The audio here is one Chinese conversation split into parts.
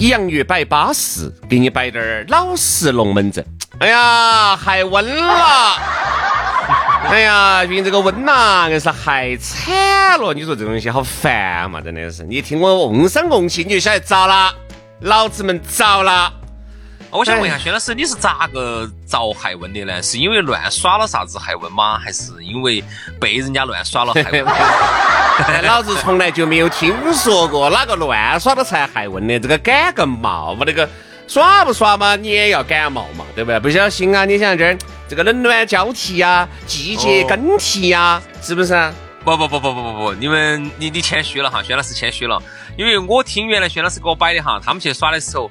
洋芋摆巴适，给你摆点儿老式龙门阵。哎呀，还温了！哎呀，最近这个温呐，硬是还惨了。你说这东西好烦嘛？真的是，你听我瓮声瓮气，你就晓得着了，老子们着了。我想问一下，薛老师，你是咋个遭害温的呢？是因为乱耍了啥子害温吗？还是因为被人家乱耍了害温？老子从来就没有听说过哪个乱耍了才害温的，这个感个冒嘛？那个耍不耍嘛，你也要感冒嘛，对不对？不小心啊，你想这儿这个冷暖交替呀，季节更替呀，是不是？不不不不不不不，你们你你谦虚了哈，薛老师谦虚了，因为我听原来薛老师给我摆的哈，他们去耍的时候。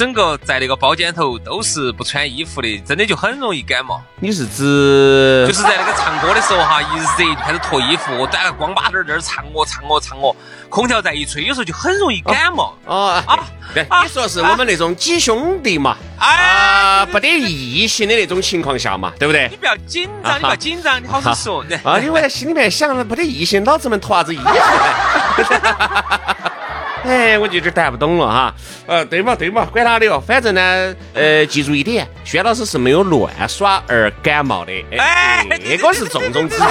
整个在那个包间头都是不穿衣服的，真的就很容易感冒。你是指就是在那个唱歌的时候哈，一热就开始脱衣服，端个光巴在这儿唱我唱我唱我，空调再一吹，有时候就很容易感冒。哦啊，对，你说是我们那种几兄弟嘛，啊，不得异性的那种情况下嘛，对不对？你不要紧张，你不要紧张，你好好说。啊，因为在心里面想，不得异性，老子们脱啥子衣服？哎，我就有点带不懂了哈。呃，对嘛对嘛，管他的哟。反正呢，呃，记住一点，薛老师是没有乱耍而感冒的。哎，这个是重中之重。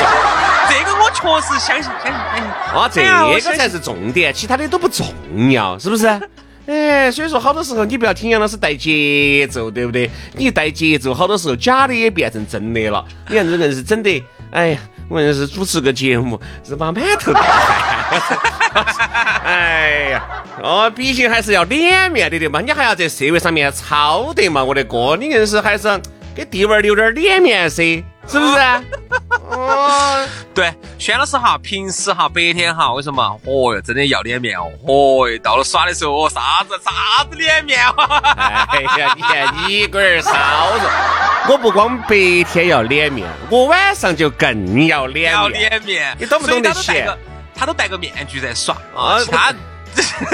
这个我确实相信相信相信。啊，这个才是重点，其他的都不重要，是不是？哎，所以说好多时候你不要听杨老师带节奏，对不对？你带节奏，好多时候假的也变成真的了。你看这人是真的，哎呀，我硬是主持个节目，日把满头大汗。哎呀，哦，毕竟还是要脸面的的嘛，你还要在社会上面操的嘛，我的哥，你硬是还是给弟娃儿留点脸面噻，是不是？哦，对，轩老师哈，平时哈，白天哈，为什么？哦哟，真的要脸面哦，哦哟，到了耍的时候，哦，啥子啥子脸面？哎呀，你看你龟儿骚人，我不光白天要脸面，我晚上就更要脸面。要脸面，你懂不懂得起？他都戴个面具在耍啊！他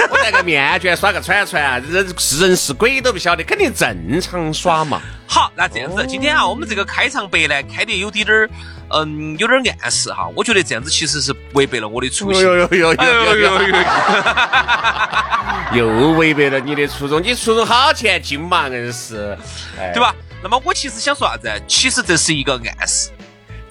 我戴个面具耍个串串，人是人是鬼都不晓得，肯定正常耍嘛。好，那这样子，今天啊，我们这个开场白呢，开的有点儿，嗯，有点暗示哈。我觉得这样子其实是违背了我的初心。又违背了你的初衷，你初衷好前进嘛，硬是，对吧？那么我其实想说啥子？其实这是一个暗示。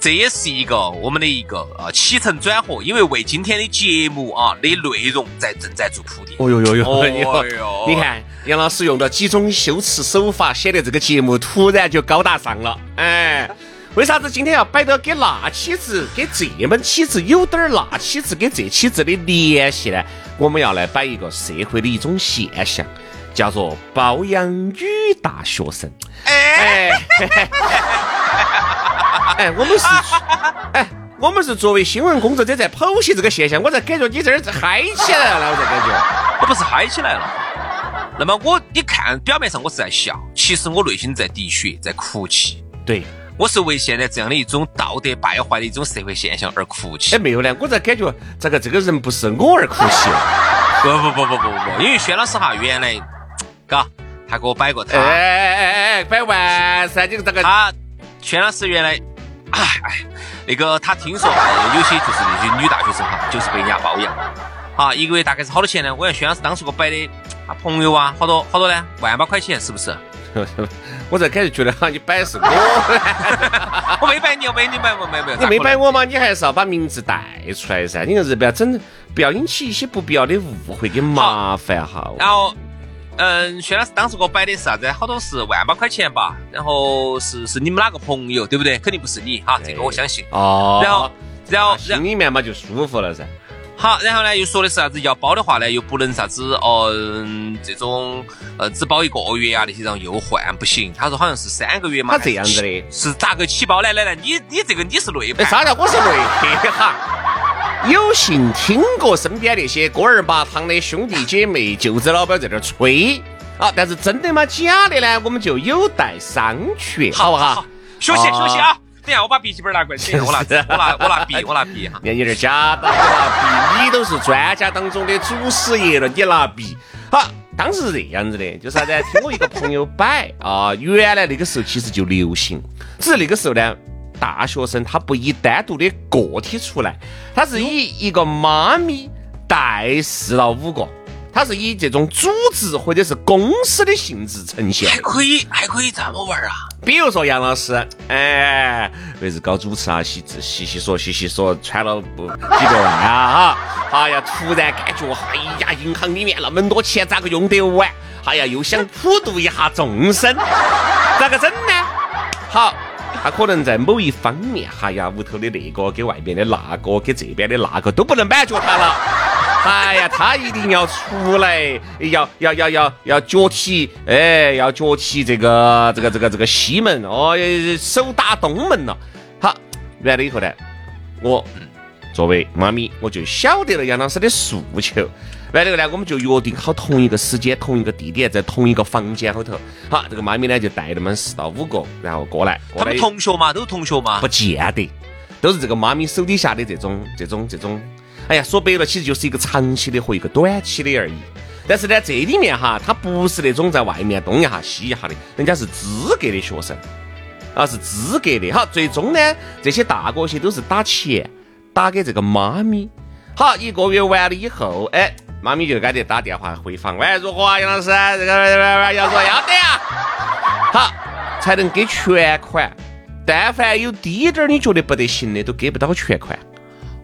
这也是一个我们的一个啊起承转合，因为为今天的节目啊的内容在正在做铺垫。哦哟哟哟！你看杨老师用了几种修辞手法，显得这个节目突然就高大上了。哎，为啥子今天要摆到给那起子、给这门起子有点儿那起子跟这起子的联系呢？我们要来摆一个社会的一种现象，叫做包养女大学生。哎。哎，我们是，哎，我们是作为新闻工作者在剖析这个现象，我在感觉你这儿嗨起来了，我在感觉，我不是嗨起来了。那么我，你看表面上我是在笑，其实我内心在滴血，在哭泣。对，我是为现在这样的一种道德败坏的一种社会现象而哭泣。哎，没有呢，我在感觉这个这个人不是我而哭泣。不不不不不不，因为轩老师哈，原来，嘎，他给我摆过他。哎哎哎哎，摆完噻，你这个他，轩老师原来。哎哎，那个他听说有些就是那些女大学生哈，就是被人家包养，啊，一个月大概是好多钱呢？我像薛老师当时给我摆的，他朋友啊，好多好多呢，万把块钱是不是？我在开始觉得哈，你摆是我，我没摆你，我没你摆我没没，你没摆我嘛？你还是要把名字带出来噻，你看是不要整，不要引起一些不必要的误会跟麻烦哈。然后。嗯，薛老师当时给我摆的是啥子？好多是万把块钱吧，然后是是你们哪个朋友，对不对？肯定不是你哈，这个我相信。哦。然后，然后心里面嘛就舒服了噻。好，然后呢又说的是啥子？要包的话呢又不能啥子哦，这种呃只包一个月啊那些，然后又换不行。他说好像是三个月嘛。他这样子的。是咋个起包？来来来，你你这个你是内。啥叫我是内哈？有幸听过身边那些锅儿麻汤的兄弟姐妹、舅子老表在这儿吹啊，但是真的吗？假的呢？我们就有待商榷，好不好？休息休息啊！等下我把笔记本拿过来，我拿我拿我拿笔，我拿笔哈。你这假的，我拿笔，你都是专家当中的祖师爷了，你拿笔。好，当时是这样子的，就是啥子？听我一个朋友摆啊，原来那个时候其实就流行，只是那个时候呢。大学生他不以单独的个体出来，他是以一个妈咪带四到五个，他是以这种组织或者是公司的性质呈现。还可以，还可以这么玩啊！比如说杨老师，哎，为是搞主持啊，细细细细说，细细说，穿了不几百万啊哈！哎呀，突然感觉，哎呀，银行里面那么多钱咋个用得完？哎呀，又想普度一下众生，咋个整呢？好。他可能在某一方面，哈呀，屋头的那个给外边的那个给这边的那个都不能满足他了。哎呀，他一定要出来，要要要要要脚踢，哎，要脚踢这个这个这个这个西门哦，手打东门了。好，完了以后呢，我作为妈咪，我就晓得了杨老师的诉求。完了呢，我们就约定好同一个时间、同一个地点，在同一个房间后头。好，这个妈咪呢就带那么四到五个，然后过来。他们同学嘛，都是同学嘛？不见得，都是这个妈咪手底下的这种、这种、这种。哎呀，说白了，其实就是一个长期的和一个短期的而已。但是呢，这里面哈，他不是那种在外面东一下西一下的，人家是资格的学生，啊，是资格的。好，最终呢，这些大哥些都是打钱打给这个妈咪。好，一个月完了以后，哎。妈咪就该得打电话回访，喂，如何啊，杨老师？这个要说要得啊，好，才能给全款。但凡有低点儿你觉得不得行的，都给不到全款。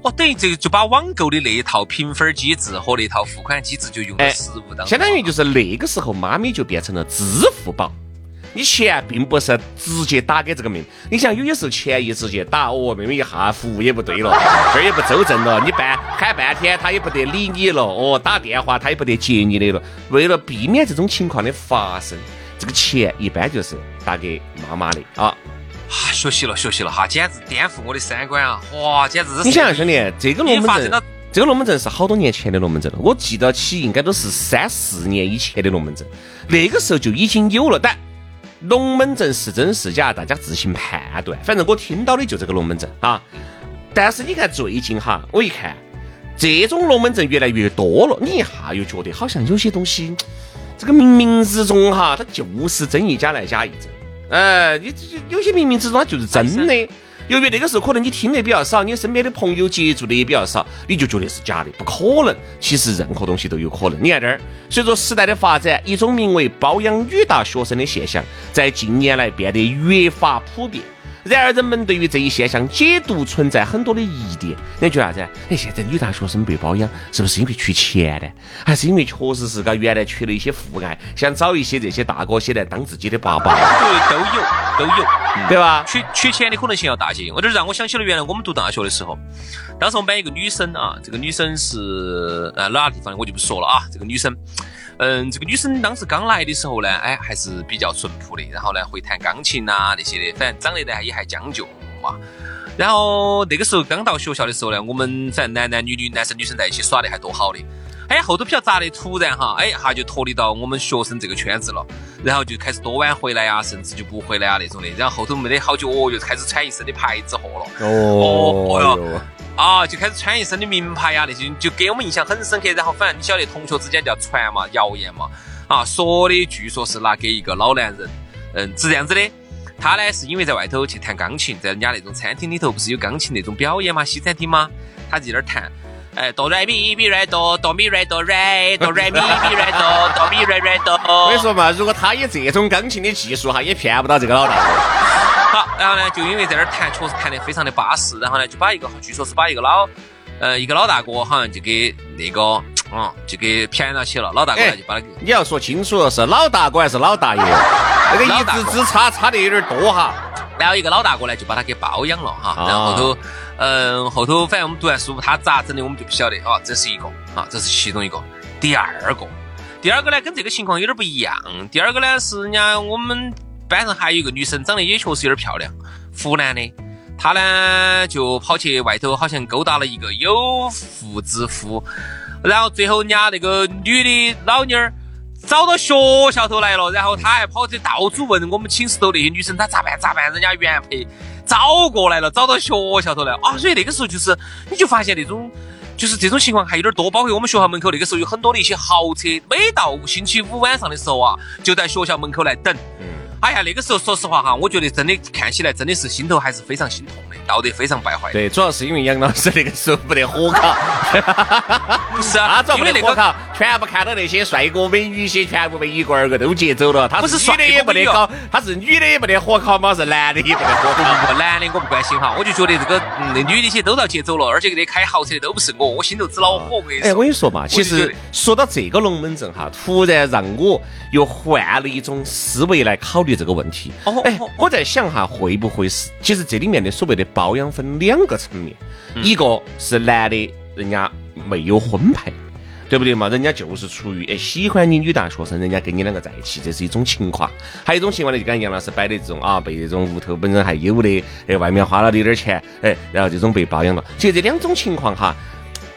哦，等于这个就把网购的那一套评分机制和那套付款机制就用在实物当中。相当于就是那个时候，妈咪就变成了支付宝。你钱并不是直接打给这个妹妹，你想有些时候钱一直接打，哦，妹妹一下服务也不对了，这儿也不周正了，你半喊半天他也不得理你了，哦，打电话他也不得接你的了。为了避免这种情况的发生，这个钱一般就是打给妈妈的啊。学习了，学习了哈，简直颠覆我的三观啊！哇，简直是。你想兄弟，这个龙门阵，这个龙门阵是好多年前的龙门阵了，我记得起应该都是三四年以前的龙门阵，那个时候就已经有了，但。龙门阵是真是假，大家自行判断。反正我听到的就这个龙门阵啊。但是你看最近哈，我一看这种龙门阵越来越多了，你一下又觉得好像有些东西，这个冥冥之中哈，它就是真一假来假一真。哎，你有些冥冥之中它就是真的。由于那个时候可能你听得比较少，你身边的朋友接触的也比较少，你就觉得是假的，不可能。其实任何东西都有可能。你看这儿，随着时代的发展，一种名为包养女大学生的现象，在近年来变得越发普遍。然而，人们对于这一现象解读存在很多的疑点。你觉得啥子？哎，现在女大学生被包养，是不是因为缺钱呢？还是因为确实是个原来缺了一些父爱，想找一些这些大哥些来当自己的爸爸？对，都有，都有，对吧？缺缺钱的可能性要大些。我这让我想起了原来我们读大学的时候，当时我们班一个女生啊，这个女生是呃哪个地方的我就不说了啊，这个女生。嗯，这个女生当时刚来的时候呢，哎，还是比较淳朴的，然后呢，会弹钢琴呐那些的，反正长得呢也还将就嘛。然后那个时候刚到学校的时候呢，我们反正男男女女、男生女生在一起耍的还多好的。哎，后头比较杂的，突然哈，哎，哈就脱离到我们学生这个圈子了，然后就开始多晚回来啊，甚至就不回来啊那种的。然后后头没得好久，哦，又开始穿一身的牌子货了。哦哟。啊，就开始穿一身的名牌呀，那些就给我们印象很深刻。然后反正你晓得，同学之间就要传嘛，谣言嘛，啊，说的据说是拿给一个老男人，嗯，是这样子的。他呢是因为在外头去弹钢琴，在人家那种餐厅里头不是有钢琴那种表演嘛，西餐厅嘛，他在那儿弹，哎，哆来咪咪来哆，哆咪来哆来，哆来咪咪来哆，哆咪来来哆。我跟你说嘛，如果他以这种钢琴的技术哈，也骗不到这个老大然后呢，就因为在那儿弹，确实弹得非常的巴适。然后呢，就把一个，据说是把一个老，呃，一个老大哥好像就给那个，嗯，就给骗到起了。老大哥就把他给，你要说清楚是老大哥还是老大爷？那个一字之差差的有点多哈。然后一个老大哥呢，就把他给包养了哈。然后后头，嗯，后头反正我们读完书，他咋整的我们就不晓得啊。这是一个啊，这是其中一个。第二个，第二个呢，跟这个情况有点不一样。第二个呢，是人家我们。班上还有一个女生，长得也确实有点漂亮，湖南的。她呢就跑去外头，好像勾搭了一个有妇之夫，然后最后人家那个女的老妞儿找到学校头来了，然后她还跑去到处问我们寝室头那些女生，她咋办咋办？人家原配找过来了，找到学校头来啊！所以那个时候就是，你就发现那种。就是这种情况还有点多，包括我们学校门口那个时候有很多的一些豪车，每到星期五晚上的时候啊，就在学校门口来等。哎呀，那个时候说实话哈，我觉得真的看起来真的是心头还是非常心痛的，道德非常败坏。对，主要是因为杨老师那个时候不得火烤，不是啊，因为那个烤，全部看到那些帅哥美女些，全部被一个二个都接走了。他不是女的也不得搞，他是女的也不得火烤嘛，是男的也不得火 烤。男的我不关心哈，我就觉得这个那女的些都遭接走了，而且那开豪车的都不是我，我心头只恼火。哎，我跟你说嘛，其实说到这个龙门阵哈，突然让我又换了一种思维来考虑这个问题。哎，我在想哈，会不会是？其实这里面的所谓的包养分两个层面，一个是男的，人家没有婚配，对不对嘛？人家就是出于哎喜欢你女大学生，人家跟你两个在一起，这是一种情况。还有一种情况呢，就跟杨老师摆的这种啊，被这种屋头本身还有的，哎，外面花了点点钱，哎，然后这种被包养了。其实这两种情况哈，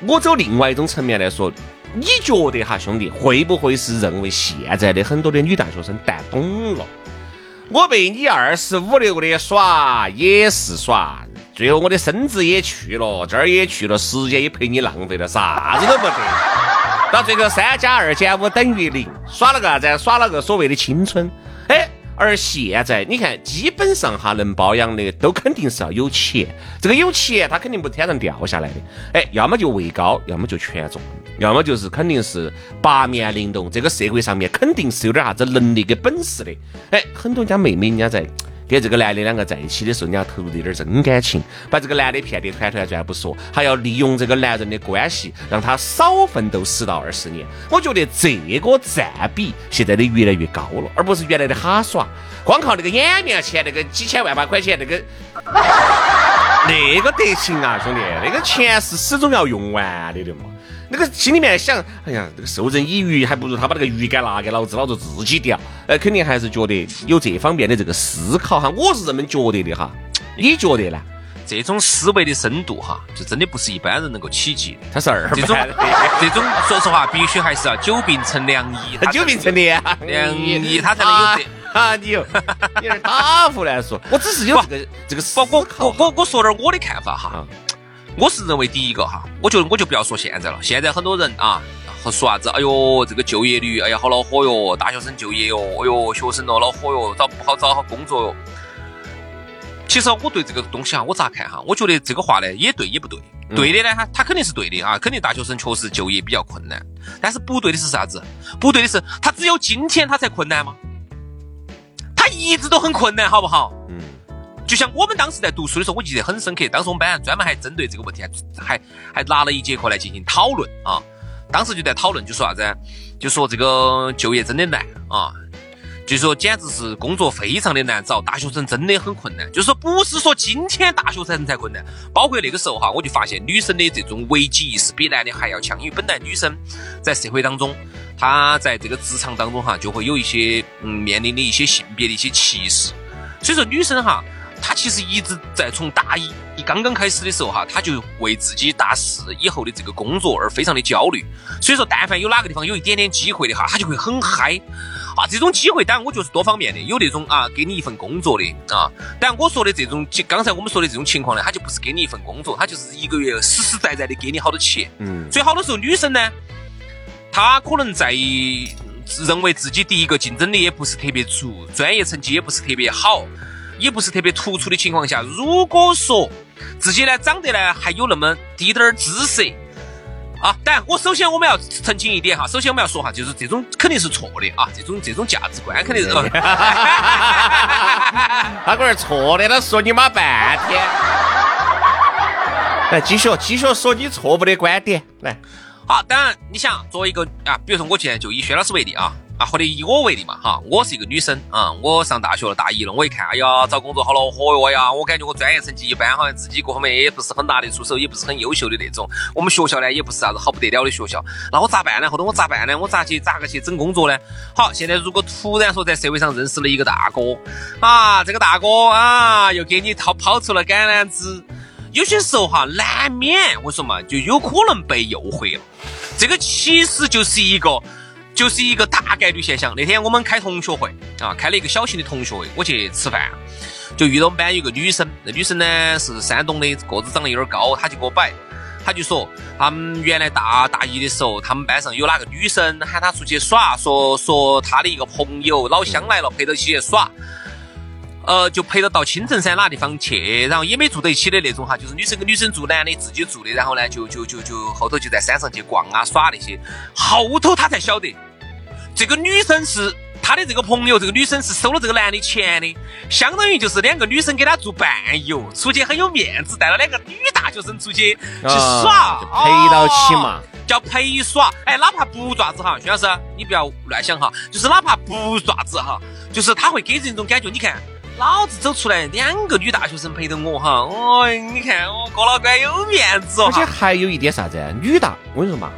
我走另外一种层面来说，你觉得哈，兄弟，会不会是认为现在的很多的女大学生淡懂了？我被你二十五六的耍也是耍，最后我的身子也去了，这儿也去了，时间也陪你浪费了，啥子都不得。到最后三加二减五等于零，耍了个啥子？耍了个所谓的青春。哎，而现在你看，基本上哈能包养的都肯定是要有钱，这个有钱他肯定不天上掉下来的。哎，要么就位高，要么就权重。要么就是肯定是八面玲珑，这个社会上面肯定是有点啥子能力跟本事的。哎，很多家妹妹人家在跟这个男的两个在一起的时候，人家投入的有点真感情，把这个男的骗得团团转不说，还要利用这个男人的关系让他少奋斗十到二十年。我觉得这个占比现在的越来越高了，而不是原来的哈耍，光靠那个眼面钱，那个几千万把块钱，那个那个得行啊，兄弟，那个钱是始终要用完的的嘛。那个心里面想，哎呀，这个授人以鱼，还不如他把那个鱼竿拿给老子，老子自己钓。呃，肯定还是觉得有这方面的这个思考哈，我是这么觉得的哈。你觉得呢？这种思维的深度哈，就真的不是一般人能够企及的。他是二，这种这种，说实话，必须还是要久病成良医。他 久病成良良医，他才能有这啊！你又你打胡乱说，我只是有这个 这个思考。我我我我说点我的看法哈。我是认为第一个哈，我觉得我就不要说现在了。现在很多人啊，和说啥子？哎呦，这个就业率，哎呀，好恼火哟！大学生就业哟，哎呦，学生咯恼火哟，找不好找好工作哟。其实我对这个东西哈，我咋看哈？我觉得这个话呢，也对也不对。对的呢，他他肯定是对的啊，肯定大学生确实就业比较困难。但是不对的是啥子？不对的是他只有今天他才困难吗？他一直都很困难，好不好？嗯。就像我们当时在读书的时候，我记得很深刻。当时我们班上专门还针对这个问题，还还还拿了一节课来进行讨论啊。当时就在讨论，就说啥子？就说这个就业真的难啊，就说简直是工作非常的难找，大学生真的很困难。就说，不是说今天大学生才困难，包括那个时候哈，我就发现女生的这种危机意识比男的还要强，因为本来女生在社会当中，她在这个职场当中哈，就会有一些嗯面临的一些性别的一些歧视，所以说女生哈。他其实一直在从大一一刚刚开始的时候哈，他就为自己大四以后的这个工作而非常的焦虑。所以说，但凡有哪个地方有一点点机会的哈，他就会很嗨啊。这种机会当然我觉得是多方面的，有那种啊给你一份工作的啊。但我说的这种，刚才我们说的这种情况呢，他就不是给你一份工作，他就是一个月实实在在的给你好多钱。嗯。所以好多时候女生呢，她可能在认为自己第一个竞争力也不是特别足，专业成绩也不是特别好。也不是特别突出的情况下，如果说自己呢长得呢还有那么滴点儿姿色啊，当然我首先我们要澄清一点哈，首先我们要说哈，就是这种肯定是错的啊，这种这种价值观肯定是。他个儿错的，他说你妈半天。来继续继续说你错误的观点来。好，当然你想作为一个啊，比如说我现在就以薛老师为例啊。啊，或者以我为例嘛，哈，我是一个女生啊，我上大学了，大一了，我一看，哎呀，找工作好恼火哟呀，我感觉我专业成绩一般，好像自己各方面也不是很拿得出手，也不是很优秀的那种。我们学校呢，也不是啥子好不得了的学校，那我咋办呢？后头我咋办呢？我咋去咋个去整工作呢？好，现在如果突然说在社会上认识了一个大哥啊，这个大哥啊，又给你掏抛出了橄榄枝，有些时候哈，难免我说嘛，就有可能被诱惑了。这个其实就是一个。就是一个大概率现象。那天我们开同学会啊，开了一个小型的同学会，我去吃饭，就遇到我们班有个女生，那女生呢是山东的，个子长得有点高，她就给我摆，她就说他们原来大大一的时候，他们班上有哪个女生喊她出去耍，说说她的一个朋友老乡来了，陪到一起去耍，呃，就陪着到青城山哪地方去，然后也没住在一起的那种哈，就是女生跟女生住，男的自己住的，然后呢就就就就后头就在山上去逛啊耍那些，后头他才晓得。这个女生是他的这个朋友，这个女生是收了这个男的钱的，相当于就是两个女生给他做伴游，出去很有面子，带了两个女大学生出去去耍，陪到起嘛，叫陪耍。哎，哪怕不爪子哈，徐老师，你不要乱想哈，就是哪怕不爪子哈，就是他会给人一种感觉，你看，老子走出来两个女大学生陪着我哈，哦，你看我哥老倌有面子哦。而且还有一点啥子？女大，我跟你说嘛，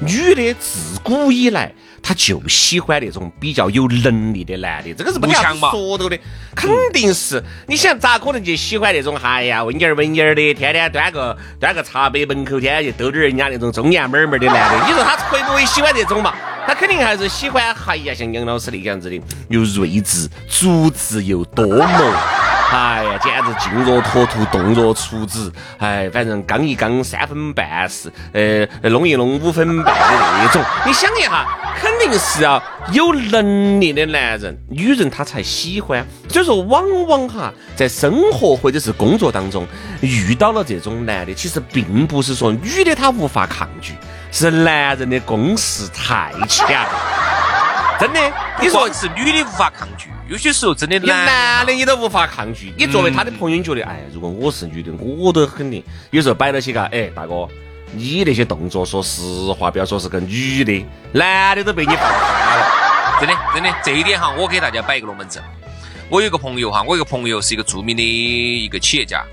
女的自古以来。他就喜欢那种比较有能力的男的，这个是不强嘛？说到的，肯定是。你想咋可能就喜欢那种哎呀文言文言的，天天端个端个茶杯门口，天天去逗点人家那种中年妹妹的男的？你说他会不会喜欢这种嘛？他肯定还是喜欢哎呀像杨老师那个样子的，又睿智，足智又多谋。哎呀，简直静若脱兔，动若处子。哎，反正刚一刚三分半是，呃，弄一弄五分半的那种。你想一下，肯定是要有能力的男人，女人她才喜欢。所以说，往往哈，在生活或者是工作当中遇到了这种男的，其实并不是说女的她无法抗拒，是男人的攻势太强。真的，你说是女的无法抗拒。有些时候真的男的你都无法抗拒。你作为他的朋友，你觉得哎，如果我是女的，我都肯定有时候摆到起嘎，哎，大哥，你那些动作，说实话，不要说是个女的，男的都被你放开了。真的，真的，这一点哈，我给大家摆一个龙门阵。我有个朋友哈，我有个朋友是一个著名的一个企业家，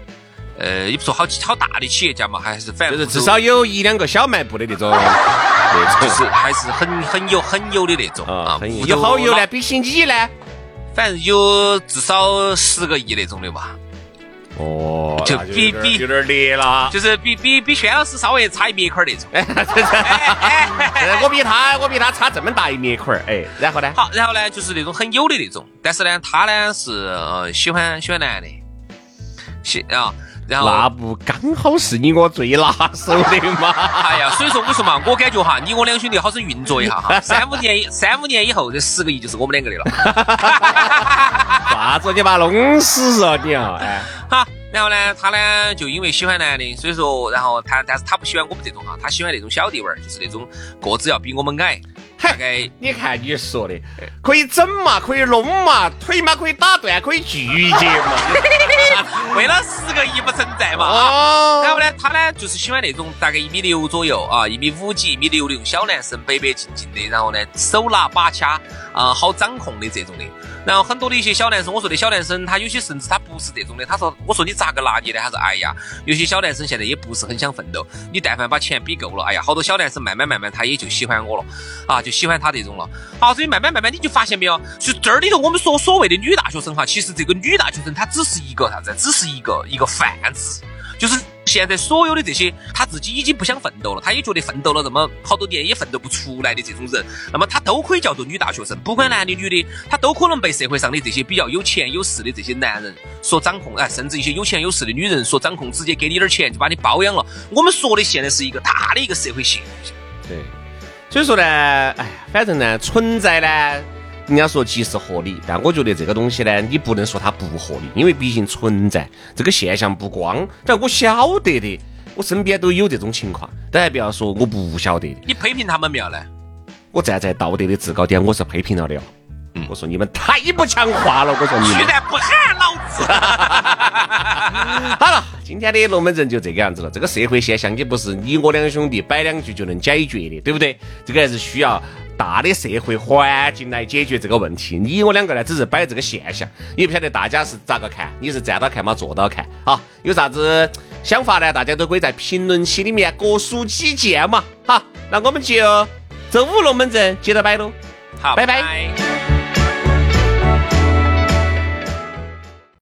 呃，也不说好好大的企业家嘛，还是反正就是至少有一两个小卖部的那种，就是还是很很有很有的那种啊。有好有呢，比起你呢？反正有至少十个亿那种的吧。哦，就比比有点烈了，就是比比比轩老师稍微差一米块那种。我比他，我比他差这么大一米块儿。哎，然后呢？好，然后呢，就是那种很有的那种，但是呢，他呢是喜欢喜欢男的，喜啊。那不刚好是你我最拿手的吗？哎呀，所以说我说嘛，我感觉哈，你我两兄弟好生运作一下哈，三五年三五年以后，这十个亿就是我们两个的了。啥子？你把弄死啊你啊！哎，好，然后呢，他呢就因为喜欢男的，所以说，然后他，但是他不喜欢我们这种哈，他喜欢那种小弟娃儿，就是那种个子要比我们矮。大概你看你说的，可以整嘛，可以弄嘛，腿嘛可以打断，可以拒绝嘛。为了十个亿不存在嘛。哦。然后呢，他呢就是喜欢那种大概一米六左右啊，一米五几、一米六六小男生，白白净净的，然后呢手拿把掐啊，好掌控的这种的。然后很多的一些小男生，我说的小男生，他有些甚至他不是这种的。他说：“我说你咋个拿捏的？”他说：“哎呀，有些小男生现在也不是很想奋斗。你但凡把钱比够了，哎呀，好多小男生慢慢慢慢他也就喜欢我了，啊，就喜欢他这种了。好，所以慢慢慢慢你就发现没有，就这里头我们说所谓的女大学生哈，其实这个女大学生她只是一个啥子？只是一个一个泛指，就是。”现在所有的这些，他自己已经不想奋斗了，他也觉得奋斗了这么好多年也奋斗不出来的这种人，那么他都可以叫做女大学生，不管男的女的，他都可能被社会上的这些比较有钱有势的这些男人所掌控，哎，甚至一些有钱有势的女人所掌控，直接给你点钱就把你包养了。我们说的现在是一个大的一个社会现象。对，所以说呢，哎，反正呢，存在呢。人家说即是合理，但我觉得这个东西呢，你不能说它不合理，因为毕竟存在这个现象不光，但我晓得的，我身边都有这种情况，但还不要说我不晓得的。你批评他们没有呢？我站在道德的制高点，我是批评了的。嗯，我说你们太不强化了，我说你们。居然不喊老子！好了，今天的龙门阵就这个样子了。这个社会现象，也不是你我两兄弟摆两句就能解决的，对不对？这个还是需要。大的社会环境来解决这个问题。你我两个呢，只是摆这个现象，也不晓得大家是咋个看？你是站到看嘛，坐到看？啊，有啥子想法呢？大家都可以在评论区里面各抒己见嘛。好，那我们就周五龙门阵接着摆喽。好拜，拜拜。